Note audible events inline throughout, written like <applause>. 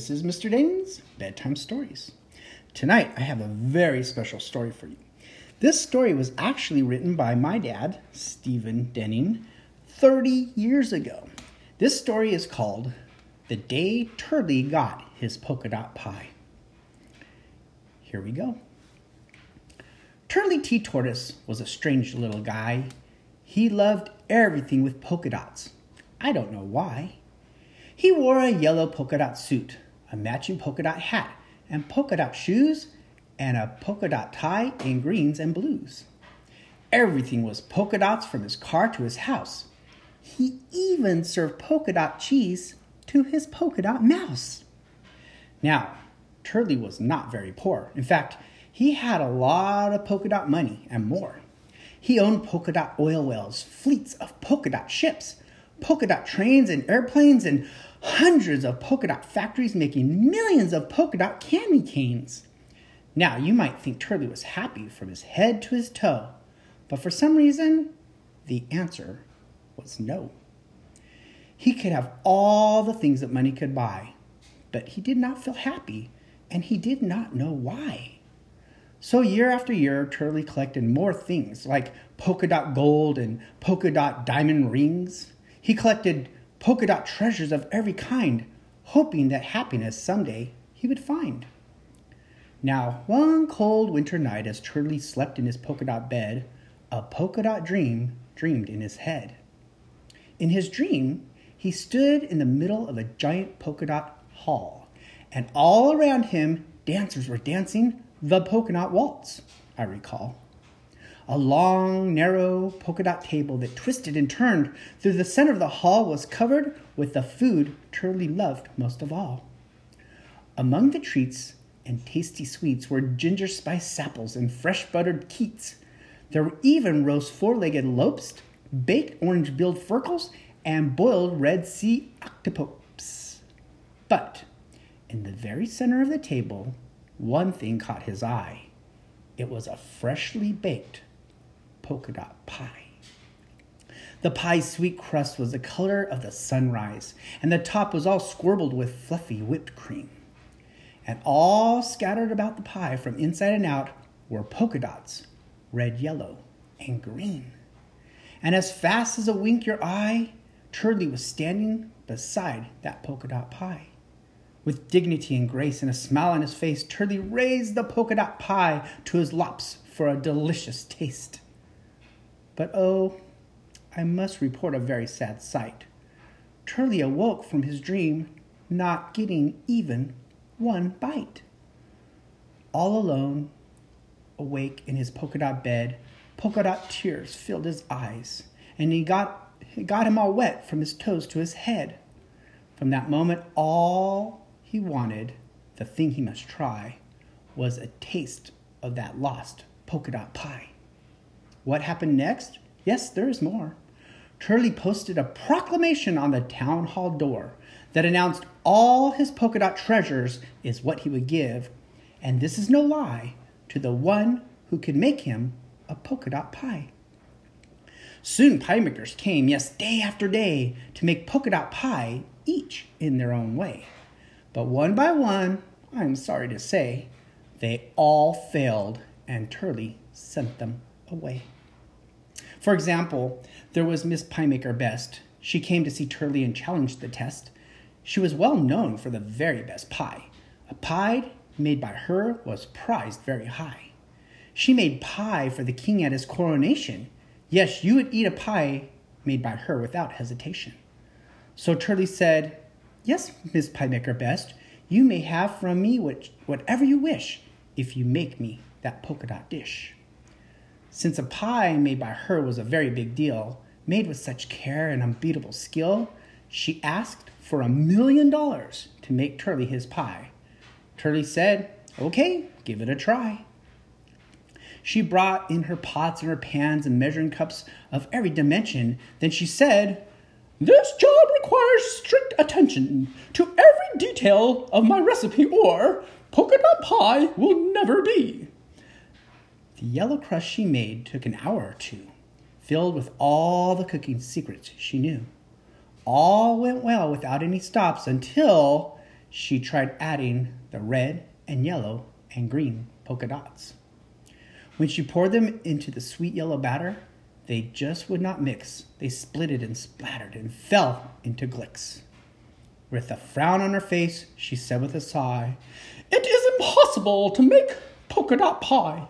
This is Mr. Dane's Bedtime Stories. Tonight I have a very special story for you. This story was actually written by my dad, Stephen Denning, 30 years ago. This story is called The Day Turley Got His Polka Dot Pie. Here we go. Turley T. Tortoise was a strange little guy. He loved everything with polka dots. I don't know why. He wore a yellow polka dot suit, a matching polka dot hat, and polka dot shoes, and a polka dot tie in greens and blues. Everything was polka dots from his car to his house. He even served polka dot cheese to his polka dot mouse. Now, Turley was not very poor. In fact, he had a lot of polka dot money and more. He owned polka dot oil wells, fleets of polka dot ships, polka dot trains and airplanes, and hundreds of polka dot factories making millions of polka dot candy canes. Now, you might think Turley was happy from his head to his toe, but for some reason, the answer was no. He could have all the things that money could buy, but he did not feel happy, and he did not know why. So, year after year, Turley collected more things like polka dot gold and polka dot diamond rings. He collected polka dot treasures of every kind, hoping that happiness someday he would find. Now, one cold winter night, as Turley slept in his polka dot bed, a polka dot dream dreamed in his head. In his dream, he stood in the middle of a giant polka dot hall, and all around him, dancers were dancing the polka dot waltz, I recall. A long, narrow polka dot table that twisted and turned through the center of the hall was covered with the food Turley loved most of all. Among the treats and tasty sweets were ginger spice apples and fresh buttered keets. There were even roast four legged lopes, baked orange billed furkles, and boiled red sea octopus. But in the very center of the table, one thing caught his eye. It was a freshly baked polka dot pie. The pie's sweet crust was the color of the sunrise, and the top was all squirbled with fluffy whipped cream. And all scattered about the pie from inside and out were polka dots, red, yellow, and green. And as fast as a wink your eye, Turley was standing beside that polka dot pie. With dignity and grace and a smile on his face, Turley raised the polka dot pie to his lops for a delicious taste. But oh, I must report a very sad sight. Turley awoke from his dream, not getting even one bite. All alone, awake in his polka dot bed, polka dot tears filled his eyes, and he got, he got him all wet from his toes to his head. From that moment, all he wanted, the thing he must try, was a taste of that lost polka dot pie. What happened next? Yes, there is more. Turley posted a proclamation on the town hall door that announced all his polka dot treasures is what he would give, and this is no lie, to the one who could make him a polka dot pie. Soon pie makers came, yes, day after day, to make polka dot pie, each in their own way. But one by one, I'm sorry to say, they all failed, and Turley sent them away. For example, there was Miss Piemaker Best. She came to see Turley and challenged the test. She was well known for the very best pie. A pie made by her was prized very high. She made pie for the king at his coronation. Yes, you would eat a pie made by her without hesitation. So Turley said, Yes, Miss Piemaker Best, you may have from me whatever you wish if you make me that polka dot dish. Since a pie made by her was a very big deal, made with such care and unbeatable skill, she asked for a million dollars to make Turley his pie. Turley said, Okay, give it a try. She brought in her pots and her pans and measuring cups of every dimension. Then she said, This job requires strict attention to every detail of my recipe, or polka dot pie will never be. The yellow crust she made took an hour or two, filled with all the cooking secrets she knew. All went well without any stops until she tried adding the red and yellow and green polka dots. When she poured them into the sweet yellow batter, they just would not mix. They splitted and splattered and fell into glicks. With a frown on her face, she said with a sigh, It is impossible to make polka dot pie.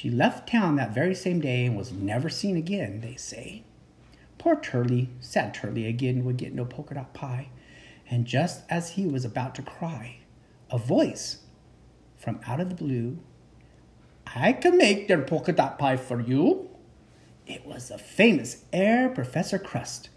She left town that very same day and was never seen again, they say. Poor Turley, sad Turley again, would get no polka dot pie. And just as he was about to cry, a voice from out of the blue, I can make their polka dot pie for you. It was the famous Herr Professor Crust.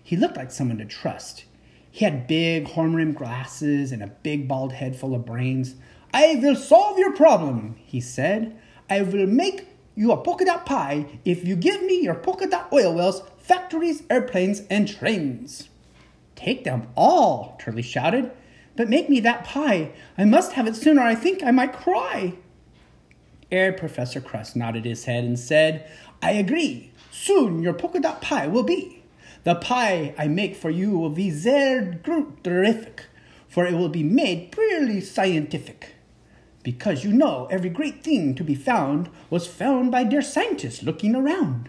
He looked like someone to trust. He had big horn rimmed glasses and a big bald head full of brains. I will solve your problem, he said. I will make you a polka dot pie if you give me your polka dot oil wells, factories, airplanes, and trains. Take them all, Turley shouted. But make me that pie. I must have it soon, or I think I might cry. Herr Professor Crust nodded his head and said, I agree. Soon your polka dot pie will be. The pie I make for you will be sehr terrific, for it will be made purely scientific because you know every great thing to be found was found by dear scientists looking around.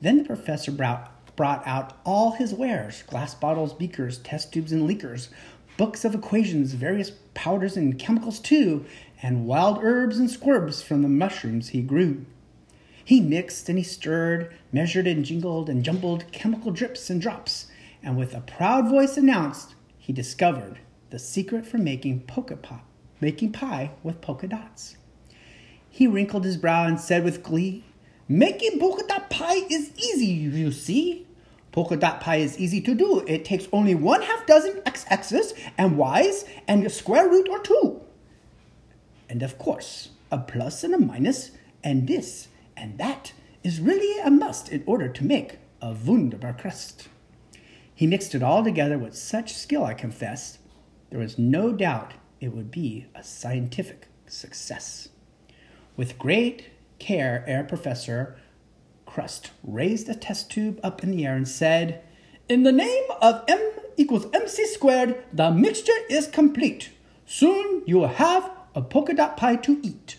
Then the professor brought, brought out all his wares glass bottles, beakers, test tubes, and leakers, books of equations, various powders and chemicals too, and wild herbs and squibs from the mushrooms he grew. He mixed and he stirred, measured and jingled and jumbled chemical drips and drops, and with a proud voice announced he discovered the secret for making polka pop making pie with polka dots. He wrinkled his brow and said with glee, Making polka dot pie is easy, you see. Polka dot pie is easy to do. It takes only one half dozen xx's and y's and a square root or two. And of course, a plus and a minus and this and that is really a must in order to make a wunderbar crust. He mixed it all together with such skill, I confess, there was no doubt it would be a scientific success. With great care, Herr Professor Crust raised a test tube up in the air and said, In the name of M equals mc squared, the mixture is complete. Soon you will have a polka dot pie to eat.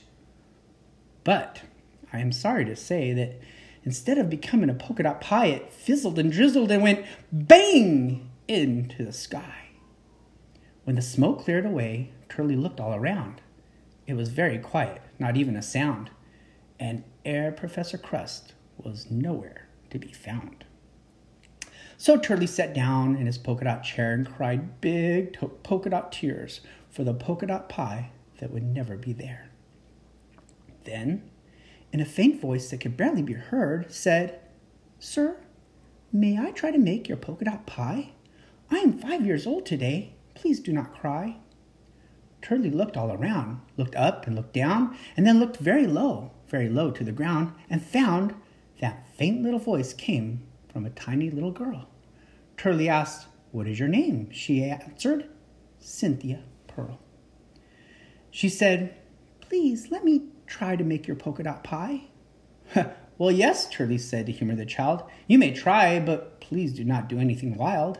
But I am sorry to say that instead of becoming a polka dot pie, it fizzled and drizzled and went bang into the sky. When the smoke cleared away, Turley looked all around. It was very quiet, not even a sound, and Herr Professor Crust was nowhere to be found. So Turley sat down in his polka dot chair and cried big to- polka dot tears for the polka dot pie that would never be there. Then, in a faint voice that could barely be heard, said, Sir, may I try to make your polka dot pie? I am five years old today Please do not cry. Turley looked all around, looked up and looked down, and then looked very low, very low to the ground, and found that faint little voice came from a tiny little girl. Turley asked, What is your name? She answered, Cynthia Pearl. She said, Please let me try to make your polka dot pie. <laughs> well, yes, Turley said to humor the child. You may try, but please do not do anything wild.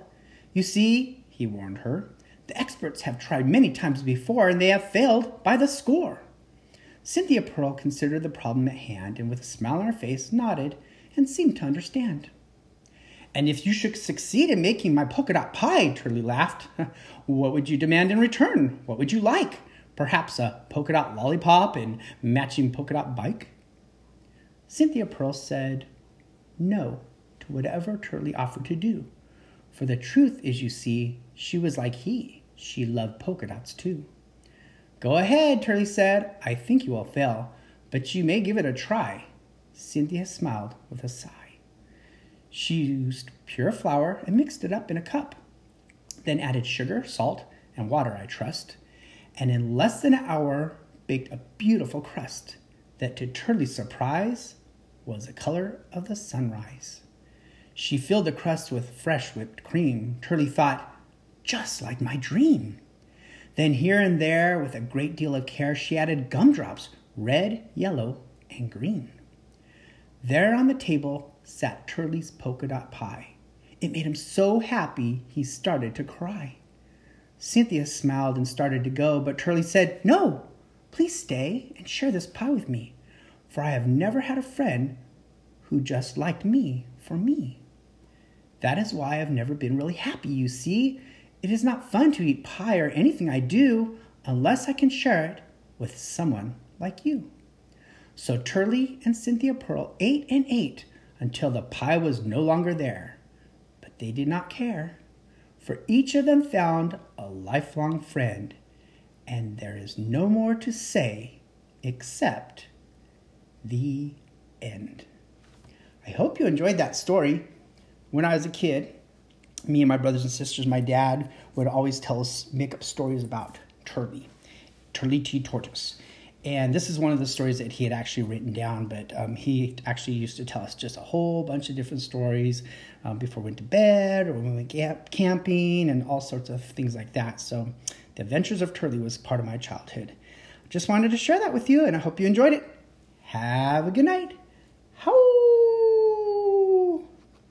You see, he warned her, the experts have tried many times before and they have failed by the score. Cynthia Pearl considered the problem at hand and with a smile on her face nodded and seemed to understand. And if you should succeed in making my polka dot pie, Turley laughed, <laughs> what would you demand in return? What would you like? Perhaps a polka dot lollipop and matching polka dot bike? Cynthia Pearl said no to whatever Turley offered to do. For the truth is, you see, she was like he. She loved polka dots too. Go ahead, Turley said. I think you will fail, but you may give it a try. Cynthia smiled with a sigh. She used pure flour and mixed it up in a cup, then added sugar, salt, and water, I trust, and in less than an hour baked a beautiful crust that, to Turley's surprise, was the color of the sunrise. She filled the crust with fresh whipped cream. Turley thought, just like my dream. Then, here and there, with a great deal of care, she added gumdrops red, yellow, and green. There on the table sat Turley's polka dot pie. It made him so happy he started to cry. Cynthia smiled and started to go, but Turley said, No, please stay and share this pie with me, for I have never had a friend who just liked me for me. That is why I've never been really happy, you see. It is not fun to eat pie or anything I do unless I can share it with someone like you. So Turley and Cynthia Pearl ate and ate until the pie was no longer there. But they did not care, for each of them found a lifelong friend, and there is no more to say except the end. I hope you enjoyed that story. When I was a kid, me and my brothers and sisters, my dad would always tell us, make up stories about Turley, Turley T. Tortoise. And this is one of the stories that he had actually written down, but um, he actually used to tell us just a whole bunch of different stories um, before we went to bed or when we went camping and all sorts of things like that. So, The Adventures of Turley was part of my childhood. Just wanted to share that with you, and I hope you enjoyed it. Have a good night. How